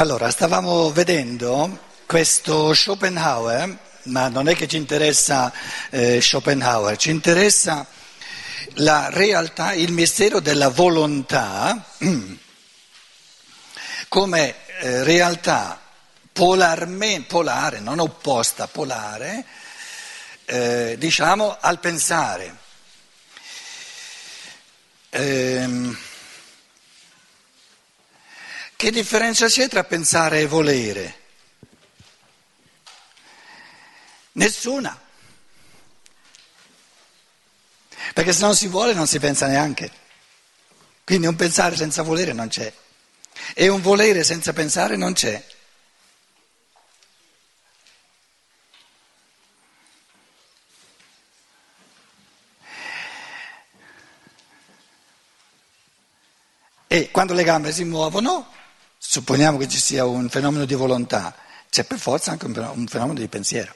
Allora, stavamo vedendo questo Schopenhauer, ma non è che ci interessa eh, Schopenhauer, ci interessa la realtà, il mistero della volontà come eh, realtà polarme, polare, non opposta, polare, eh, diciamo al pensare. Ehm, che differenza c'è tra pensare e volere? Nessuna. Perché se non si vuole non si pensa neanche. Quindi un pensare senza volere non c'è. E un volere senza pensare non c'è. E quando le gambe si muovono supponiamo che ci sia un fenomeno di volontà, c'è per forza anche un fenomeno di pensiero.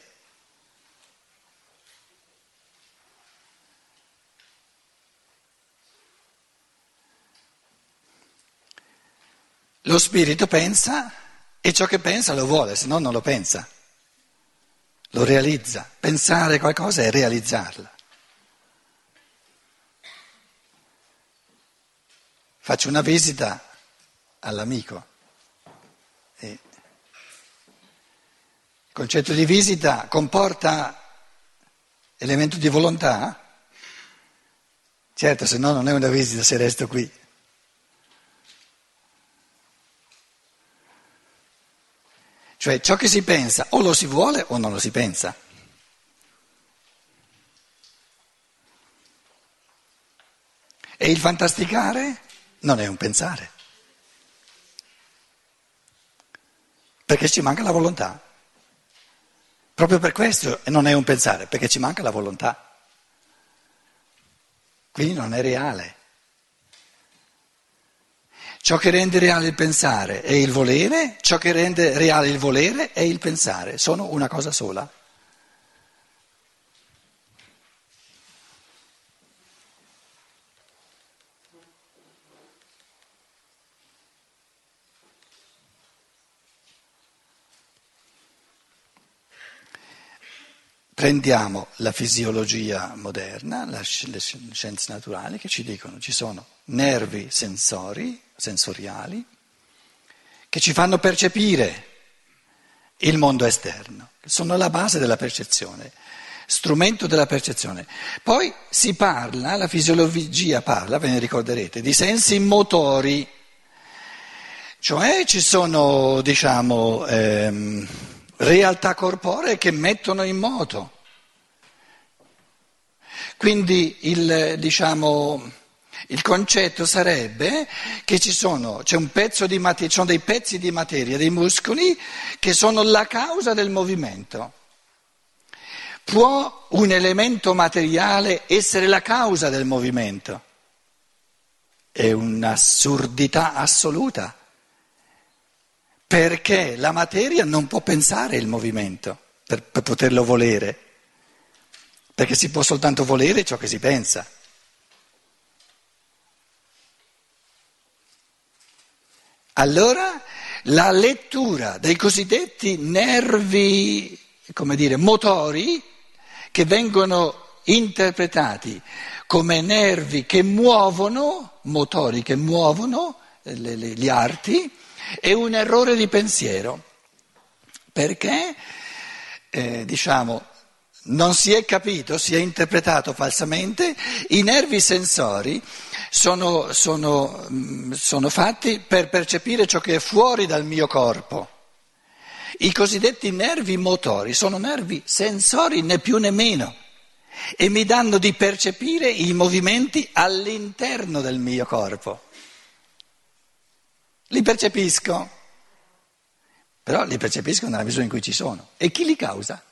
Lo spirito pensa e ciò che pensa lo vuole, se no non lo pensa, lo realizza. Pensare qualcosa è realizzarla. Faccio una visita all'amico. Il concetto di visita comporta elemento di volontà? Certo, se no non è una visita se resto qui. Cioè ciò che si pensa o lo si vuole o non lo si pensa. E il fantasticare non è un pensare. Perché ci manca la volontà. Proprio per questo non è un pensare, perché ci manca la volontà. Quindi non è reale. Ciò che rende reale il pensare è il volere, ciò che rende reale il volere è il pensare, sono una cosa sola. Prendiamo la fisiologia moderna, le scienze naturali che ci dicono ci sono nervi sensori, sensoriali che ci fanno percepire il mondo esterno, sono la base della percezione, strumento della percezione. Poi si parla, la fisiologia parla, ve ne ricorderete, di sensi motori, cioè ci sono, diciamo, ehm, realtà corporee che mettono in moto. Quindi il, diciamo, il concetto sarebbe che ci sono, di materia, ci sono dei pezzi di materia, dei muscoli che sono la causa del movimento. Può un elemento materiale essere la causa del movimento? È un'assurdità assoluta perché la materia non può pensare il movimento per, per poterlo volere, perché si può soltanto volere ciò che si pensa. Allora la lettura dei cosiddetti nervi, come dire, motori, che vengono interpretati come nervi che muovono, motori che muovono le, le, gli arti, è un errore di pensiero, perché eh, diciamo, non si è capito, si è interpretato falsamente, i nervi sensori sono, sono, mm, sono fatti per percepire ciò che è fuori dal mio corpo. I cosiddetti nervi motori sono nervi sensori né più né meno e mi danno di percepire i movimenti all'interno del mio corpo. Li percepisco, però li percepisco nella misura in cui ci sono. E chi li causa?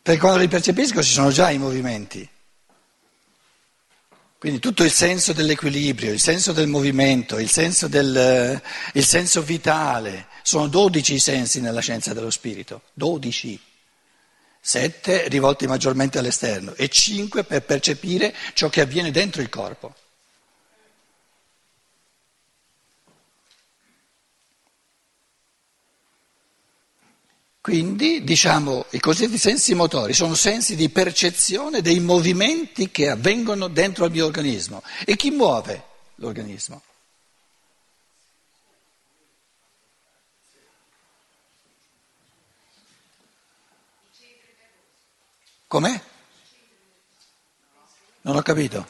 Perché quando li percepisco ci sono già i movimenti. Quindi tutto il senso dell'equilibrio, il senso del movimento, il senso, del, il senso vitale, sono dodici i sensi nella scienza dello spirito, dodici, sette rivolti maggiormente all'esterno e cinque per percepire ciò che avviene dentro il corpo. Quindi, diciamo, i cosiddetti sensi motori sono sensi di percezione dei movimenti che avvengono dentro il mio organismo. E chi muove l'organismo? Com'è? Non ho capito.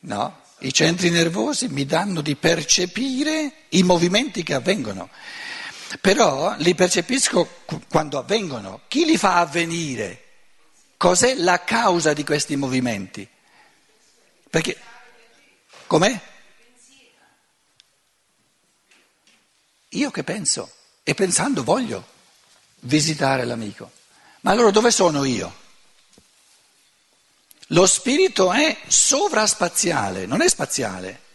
No, i centri nervosi mi danno di percepire i movimenti che avvengono, però li percepisco quando avvengono. Chi li fa avvenire? Cos'è la causa di questi movimenti? Perché, com'è? Io che penso e pensando voglio visitare l'amico. Ma allora dove sono io? Lo spirito è sovraspaziale, non è spaziale.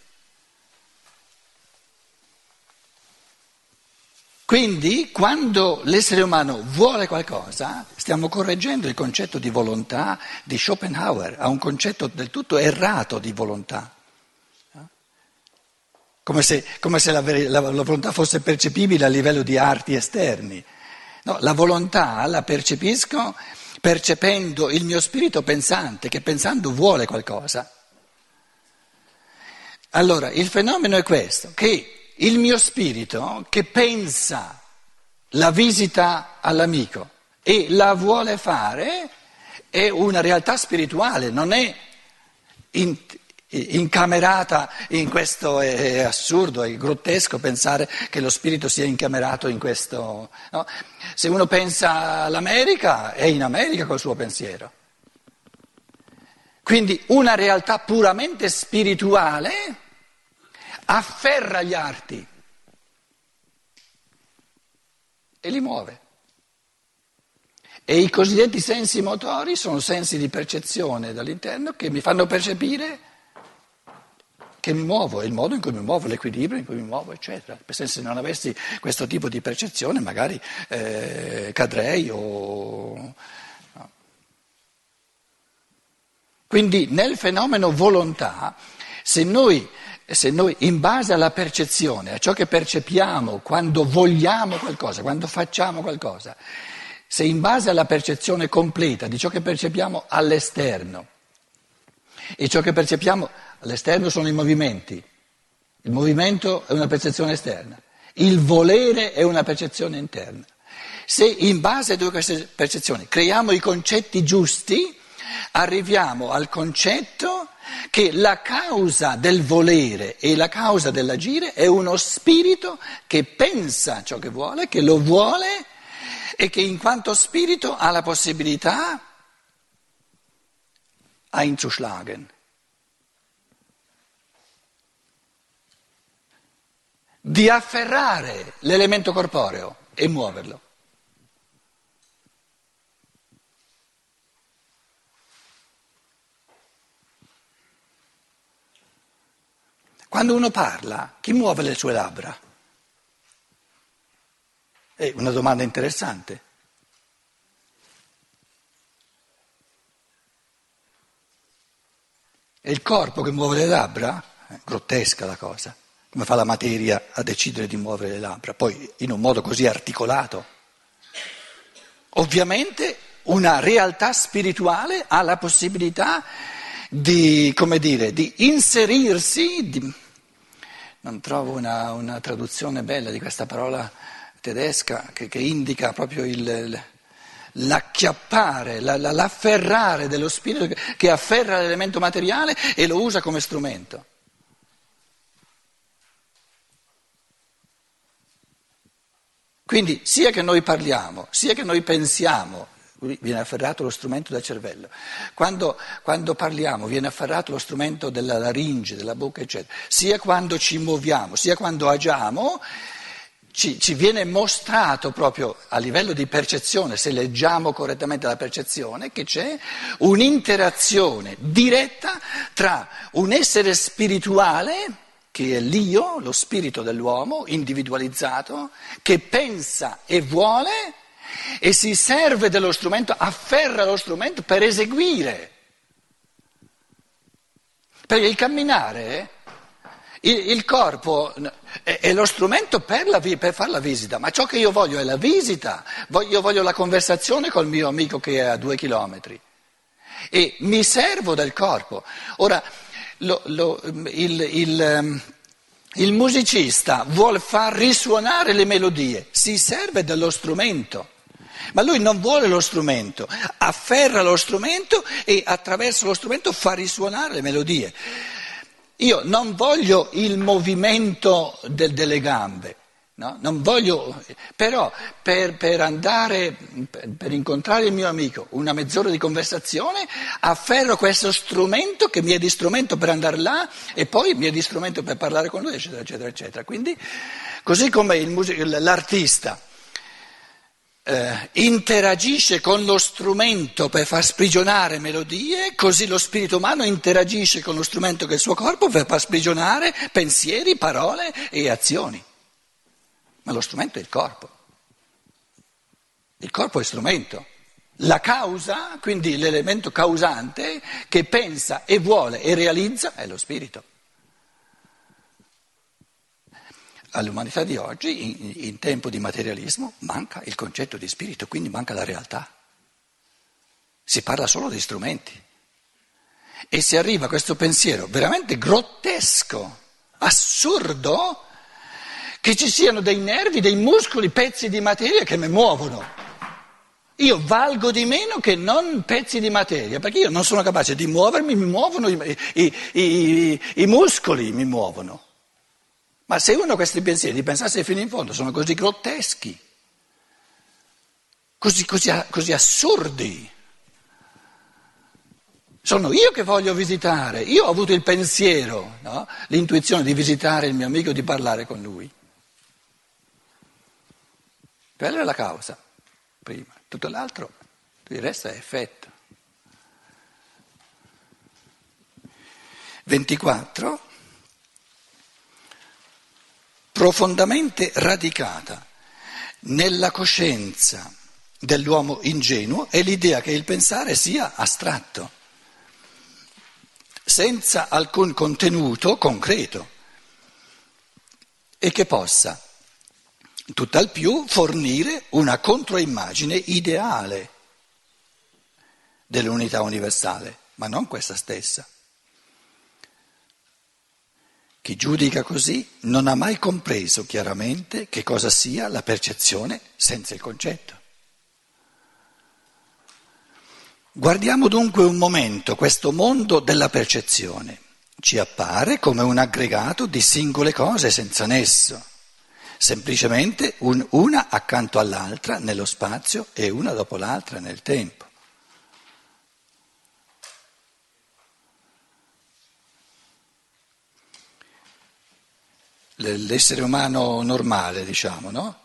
Quindi quando l'essere umano vuole qualcosa, stiamo correggendo il concetto di volontà di Schopenhauer, ha un concetto del tutto errato di volontà. Come se, come se la, la, la, volontà fosse percepibile a livello di arti esterni. No, la volontà la percepisco percependo il mio spirito pensante, che pensando vuole qualcosa. Allora, il fenomeno è questo, che il mio spirito che pensa la visita all'amico e la vuole fare è una realtà spirituale, non è in, incamerata in questo, è assurdo, è grottesco pensare che lo spirito sia incamerato in questo. No? Se uno pensa all'America, è in America col suo pensiero. Quindi una realtà puramente spirituale afferra gli arti e li muove. E i cosiddetti sensi motori sono sensi di percezione dall'interno che mi fanno percepire che mi muovo, il modo in cui mi muovo, l'equilibrio in cui mi muovo, eccetera. Se non avessi questo tipo di percezione magari eh, cadrei o... Quindi nel fenomeno volontà, se noi, se noi in base alla percezione, a ciò che percepiamo quando vogliamo qualcosa, quando facciamo qualcosa, se in base alla percezione completa di ciò che percepiamo all'esterno e ciò che percepiamo All'esterno sono i movimenti, il movimento è una percezione esterna, il volere è una percezione interna. Se in base a due queste percezioni creiamo i concetti giusti, arriviamo al concetto che la causa del volere e la causa dell'agire è uno spirito che pensa ciò che vuole, che lo vuole e che in quanto spirito ha la possibilità einzuschlagen. di afferrare l'elemento corporeo e muoverlo. Quando uno parla, chi muove le sue labbra? È una domanda interessante. È il corpo che muove le labbra? È grottesca la cosa come fa la materia a decidere di muovere le labbra, poi in un modo così articolato. Ovviamente una realtà spirituale ha la possibilità di, come dire, di inserirsi, di, non trovo una, una, traduzione bella di questa parola tedesca che, che indica proprio il, l'acchiappare, la, la, l'afferrare dello spirito che, afferra l'elemento materiale e lo usa come strumento. Quindi sia che noi parliamo, sia che noi pensiamo, viene afferrato lo strumento del cervello, quando, quando, parliamo viene afferrato lo strumento della laringe, della bocca, eccetera, sia quando ci muoviamo, sia quando agiamo, ci, ci viene mostrato proprio a livello di percezione, se leggiamo correttamente la percezione, che c'è un'interazione diretta tra un essere spirituale che è l'io, lo spirito dell'uomo individualizzato, che pensa e vuole e si serve dello strumento, afferra lo strumento per eseguire. Perché il camminare Il, il corpo è, è, lo strumento per, la, per fare la visita, ma ciò che io voglio è la visita, io voglio la conversazione col mio amico che è a due chilometri e mi servo del corpo. Ora, lo, lo, il, il, ehm, il musicista vuole far risuonare le melodie, si serve dello strumento. Ma lui non vuole lo strumento, afferra lo strumento e attraverso lo strumento fa risuonare le melodie. Io non voglio il movimento del, delle gambe, no? voglio, però per, per andare, per, per, incontrare il mio amico, una mezz'ora di conversazione, afferro questo strumento che mi è di strumento per andare là e poi mi è di strumento per parlare con lui, eccetera, eccetera, eccetera. Quindi, così come music- l'artista eh, interagisce con lo strumento per far sprigionare melodie, così lo spirito umano interagisce con lo strumento che è il suo corpo per far sprigionare pensieri, parole e azioni. Ma lo strumento è il corpo. Il corpo è strumento. La causa, quindi l'elemento causante che pensa e vuole e realizza, è lo spirito. All'umanità di oggi, in, in, tempo di materialismo, manca il concetto di spirito, quindi manca la realtà. Si parla solo di strumenti. E si arriva a questo pensiero veramente grottesco, assurdo, che ci siano dei nervi, dei muscoli, pezzi di materia che mi muovono. Io valgo di meno che non pezzi di materia, perché io non sono capace di muovermi, mi muovono i, i, i, i muscoli, mi muovono. Ma se uno questi pensieri li pensasse fino in fondo, sono così grotteschi, così, così, così assurdi. Sono io che voglio visitare, io ho avuto il pensiero, no? l'intuizione di visitare il mio amico di parlare con lui. Quella è la causa, prima. Tutto l'altro, il resto è effetto. 24 profondamente radicata nella coscienza dell'uomo ingenuo è l'idea che il pensare sia astratto, senza alcun contenuto concreto e che possa tutt'al più fornire una controimmagine ideale dell'unità universale, ma non questa stessa. Chi giudica così non ha mai compreso chiaramente che cosa sia la percezione senza il concetto. Guardiamo dunque un momento questo mondo della percezione. Ci appare come un aggregato di singole cose senza nesso, semplicemente un, una accanto all'altra nello spazio e una dopo l'altra nel tempo. L'essere umano normale, diciamo, no?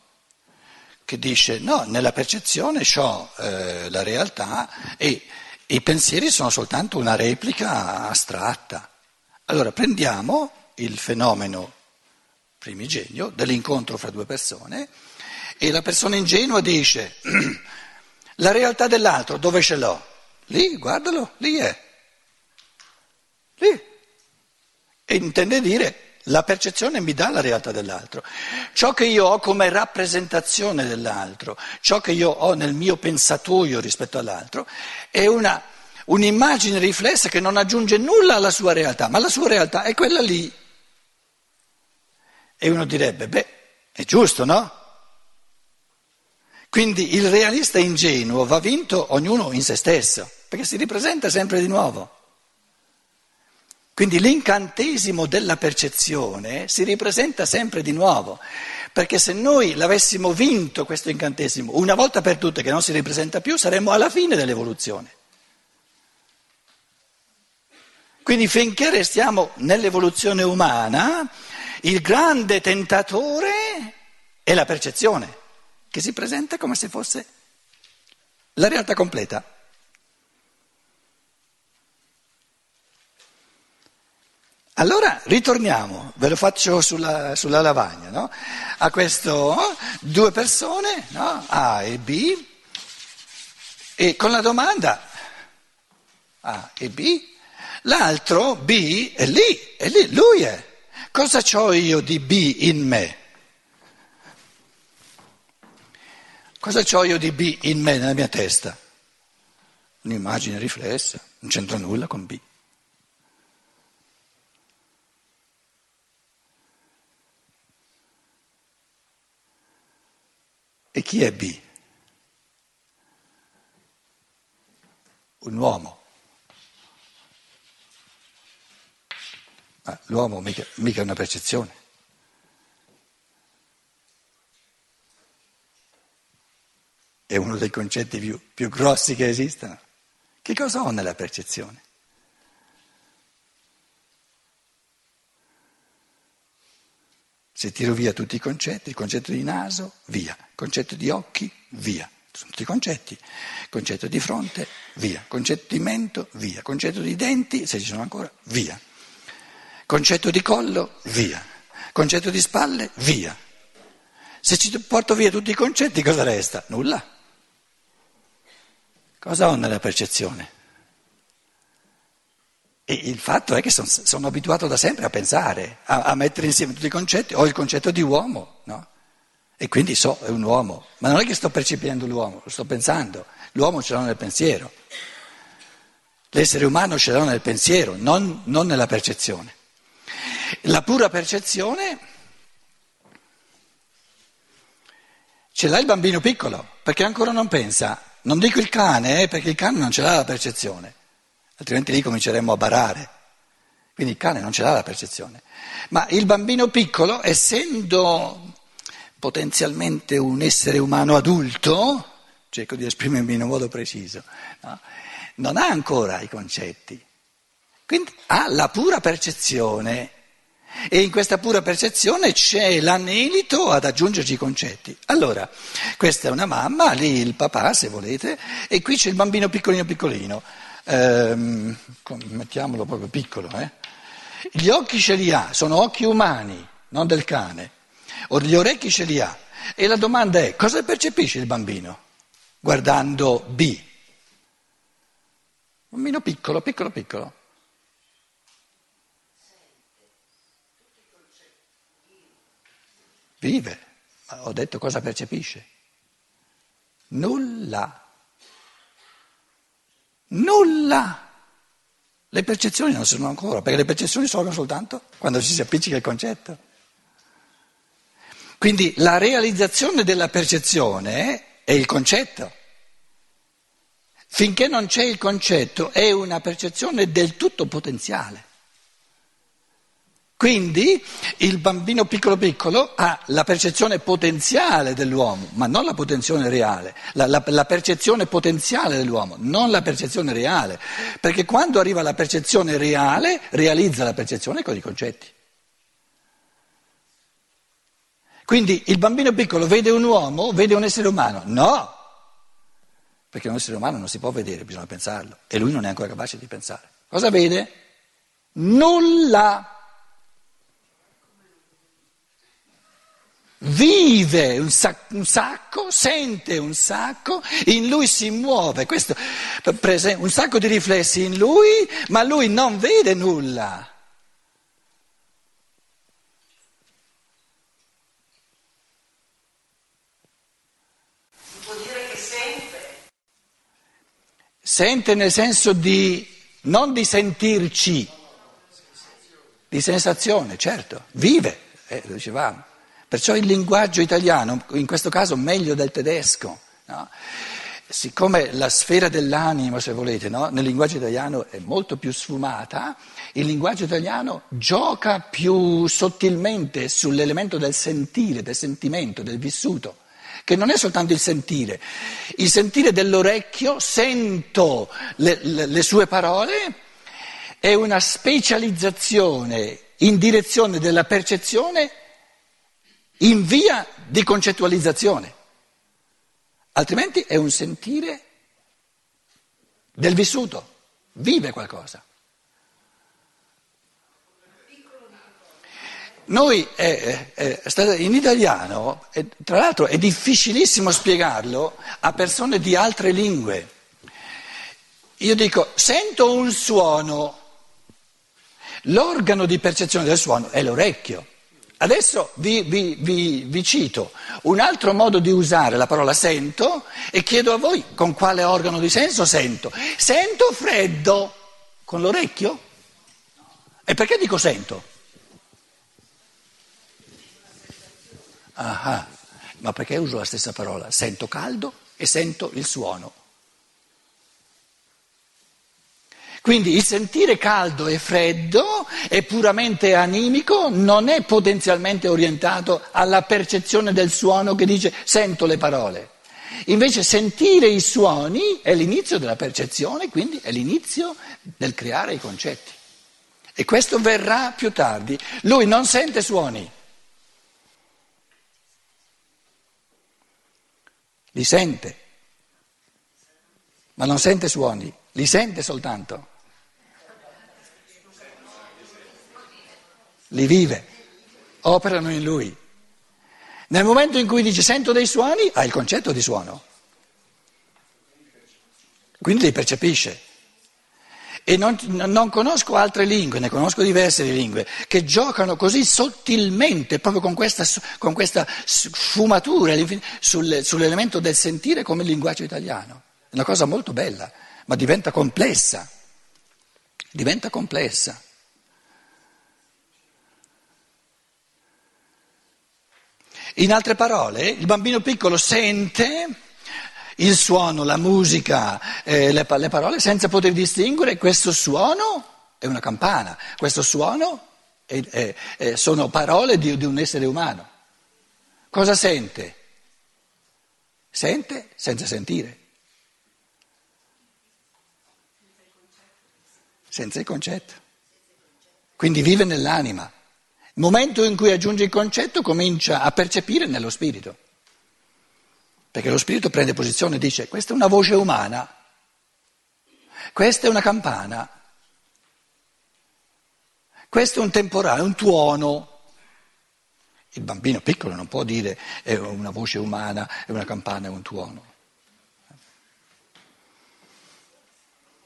Che dice no, nella percezione ho eh, la realtà e i pensieri sono soltanto una replica astratta. Allora prendiamo il fenomeno primigenio dell'incontro fra due persone e la persona ingenua dice la realtà dell'altro dove ce l'ho? Lì, guardalo, lì è. Lì. E intende dire la percezione mi dà la realtà dell'altro. Ciò che io ho come rappresentazione dell'altro, ciò che io ho nel mio pensatoio rispetto all'altro, è una, un'immagine riflessa che non aggiunge nulla alla sua realtà, ma la sua realtà è quella lì. E uno direbbe, beh, è giusto, no? Quindi il realista ingenuo va vinto ognuno in se stesso, perché si ripresenta sempre di nuovo. Quindi l'incantesimo della percezione si ripresenta sempre di nuovo, perché se noi l'avessimo vinto questo incantesimo una volta per tutte che non si ripresenta più, saremmo alla fine dell'evoluzione. Quindi finché restiamo nell'evoluzione umana, il grande tentatore è la percezione, che si presenta come se fosse la realtà completa. Allora ritorniamo, ve lo faccio sulla, sulla lavagna, no? a questo due persone, no? A e B, e con la domanda A e B, l'altro B è lì, è lì, lui è. cosa ho io di B in me? Cosa ho io di B in me, nella mia testa? Un'immagine riflessa, non c'entra nulla con B. E chi è B? Un uomo. Ma l'uomo mica, mica è una percezione. È uno dei concetti più, più grossi che esistano. Che cosa ho nella percezione? Se tiro via tutti i concetti, il concetto di naso, via, il concetto di occhi, via, sono tutti concetti, concetto di fronte, via, concetto di mento, via, concetto di denti, se ci sono ancora, via, concetto di collo, via, concetto di spalle, via. Se ci porto via tutti i concetti, cosa resta? Nulla. Cosa ho nella percezione? E il fatto è che sono, sono abituato da sempre a pensare, a, a, mettere insieme tutti i concetti. Ho il concetto di uomo, no? E quindi so, è un uomo. Ma non è che sto percependo l'uomo, lo sto pensando. L'uomo ce l'ho nel pensiero. L'essere umano ce l'ho nel pensiero, non, non nella percezione. La pura percezione ce l'ha il bambino piccolo, perché ancora non pensa. Non dico il cane, eh, perché il cane non ce l'ha la percezione altrimenti lì cominceremmo a barare. Quindi il cane non ce l'ha la percezione. Ma il bambino piccolo, essendo potenzialmente un essere umano adulto, cerco di esprimermi in un modo preciso, no? non ha ancora i concetti. Quindi ha la pura percezione e in questa pura percezione c'è l'anelito ad aggiungerci i concetti. Allora, questa è una mamma, lì il papà se volete, e qui c'è il bambino piccolino piccolino ehm, mettiamolo proprio piccolo, eh? gli occhi ce li ha, sono occhi umani, non del cane, o gli orecchi ce li ha. E la domanda è, cosa percepisce il bambino guardando B? Un bambino piccolo, piccolo, piccolo. Vive, ho detto cosa percepisce? Nulla. Nulla. Le percezioni non sono ancora, perché le percezioni sono soltanto quando ci si appiccica il concetto. Quindi la realizzazione della percezione è il concetto. Finché non c'è il concetto è una percezione del tutto potenziale. Quindi il bambino piccolo piccolo ha la percezione potenziale dell'uomo, ma non la percezione reale, la, la, la, percezione potenziale dell'uomo, non la percezione reale, perché quando arriva la percezione reale realizza la percezione con i concetti. Quindi il bambino piccolo vede un uomo, vede un essere umano? No, perché un essere umano non si può vedere, bisogna pensarlo, e lui non è ancora capace di pensare. Cosa vede? Nulla. Vive un sacco, un sacco, sente un sacco, in lui si muove, questo, un sacco di riflessi in lui, ma lui non vede nulla. Si può dire che sente? Sente nel senso di, non di sentirci, di sensazione, certo, vive, eh, lo dicevamo. Perciò il linguaggio italiano, in questo caso meglio del tedesco, no? siccome la sfera dell'animo, se volete, no? nel linguaggio italiano è molto più sfumata, il linguaggio italiano gioca più sottilmente sull'elemento del sentire, del sentimento, del vissuto che non è soltanto il sentire, il sentire dell'orecchio, sento le, le, le, sue parole, è una specializzazione in direzione della percezione in via di concettualizzazione, altrimenti è un sentire del vissuto, vive qualcosa. Noi, eh, eh, eh in italiano, eh, tra l'altro è difficilissimo spiegarlo a persone di altre lingue. Io dico, sento un suono, L'organo di percezione del suono è l'orecchio. Adesso vi, vi, vi, vi, cito un altro modo di usare la parola sento e chiedo a voi con quale organo di senso sento. Sento freddo con l'orecchio? E perché dico sento? Ah, ma perché uso la stessa parola? Sento caldo e sento il suono. Quindi il sentire caldo e freddo è puramente animico, non è potenzialmente orientato alla percezione del suono che dice sento le parole. Invece sentire i suoni è l'inizio della percezione, quindi è l'inizio del creare i concetti. E questo verrà più tardi. Lui non sente suoni, li sente, ma non sente suoni, li sente soltanto. Li vive, operano in lui. Nel momento in cui dice sento dei suoni, ha il concetto di suono. Quindi li percepisce. E non, non, conosco altre lingue, ne conosco diverse di lingue, che giocano così sottilmente, proprio con questa, con questa sfumatura sul, sull'elemento del sentire come il linguaggio italiano. È una cosa molto bella, ma diventa complessa. Diventa complessa. In altre parole, il bambino piccolo sente il suono, la musica, eh, le, le, parole senza poter distinguere questo suono è una campana, questo suono è, è, sono parole di, di un essere umano. Cosa sente? Sente senza sentire. Senza il concetto. Quindi vive nell'anima. Il momento in cui aggiunge il concetto comincia a percepire nello spirito. Perché lo spirito prende posizione e dice questa è una voce umana, questa è una campana, questo è un temporale, un tuono. Il bambino piccolo non può dire è una voce umana, è una campana, è un tuono.